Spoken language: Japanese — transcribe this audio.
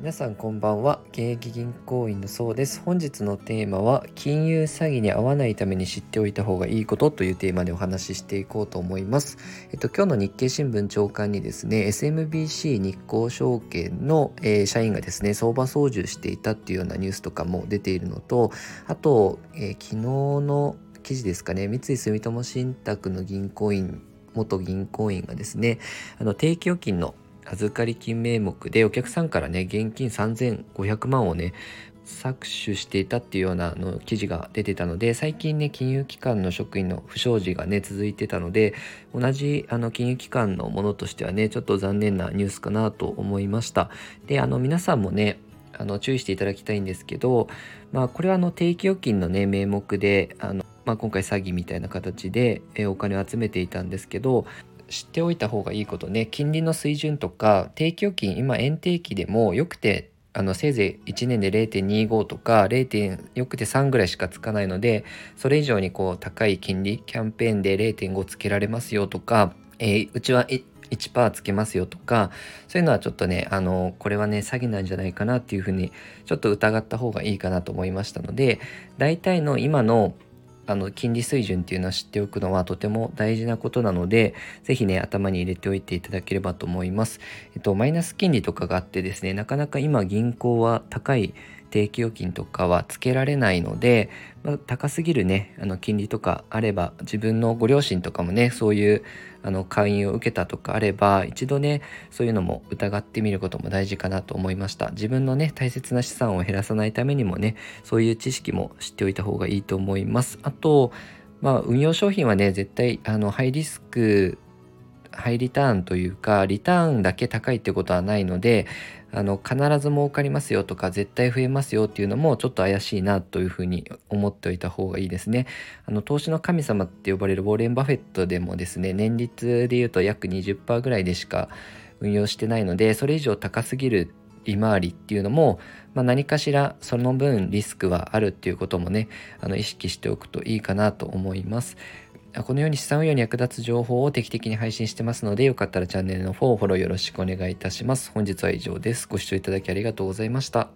皆さんこんばんは。現役銀行員のそうです。本日のテーマは金融詐欺に遭わないために知っておいた方がいいことというテーマでお話ししていこうと思います。えっと今日の日経新聞長官にですね SMBC 日興証券の、えー、社員がですね相場操縦していたっていうようなニュースとかも出ているのとあと、えー、昨日の記事ですかね三井住友信託の銀行員元銀行員がですねあの定期預金の預かり金名目でお客さんからね現金3500万をね搾取していたっていうようなの記事が出てたので最近ね金融機関の職員の不祥事がね続いてたので同じあの金融機関のものとしてはねちょっと残念なニュースかなと思いました。であの皆さんもねあの注意していただきたいんですけどまあこれはあの定期預金のね名目であのまあ、今回詐欺みたいな形でお金を集めていたんですけど知っておいた方がいいことね金利の水準とか定期預金今円定期でもよくてあのせいぜい1年で0.25とか 0. よくて3ぐらいしかつかないのでそれ以上にこう高い金利キャンペーンで0.5つけられますよとか、えー、うちは1%つけますよとかそういうのはちょっとねあのこれはね詐欺なんじゃないかなっていうふうにちょっと疑った方がいいかなと思いましたので大体の今のあの金利水準っていうのは知っておくのはとても大事なことなので、ぜひね、頭に入れておいていただければと思います。えっと、マイナス金利とかがあってですね、なかなか今銀行は高い定期預金とかはつけられないので、まあ、高すぎるねあの金利とかあれば自分のご両親とかもねそういうあの会員を受けたとかあれば一度ねそういうのも疑ってみることも大事かなと思いました。自分のね大切な資産を減らさないためにもねそういう知識も知っておいた方がいいと思います。あとまあ運用商品はね絶対あのハイリスクハイリターンというかリターンだけ高いってことはないのであの必ず儲かりますよとか絶対増えますよっていうのもちょっと怪しいなというふうに思っておいた方がいいですね。あの投資の神様って呼ばれるウォーレン・バフェットでもですね年率で言うと約20%ぐらいでしか運用してないのでそれ以上高すぎる利回りっていうのも、まあ、何かしらその分リスクはあるっていうこともねあの意識しておくといいかなと思います。このように資産運用に役立つ情報を定期的に配信してますので、よかったらチャンネルのフォローよろしくお願いいたします。本日は以上です。ご視聴いただきありがとうございました。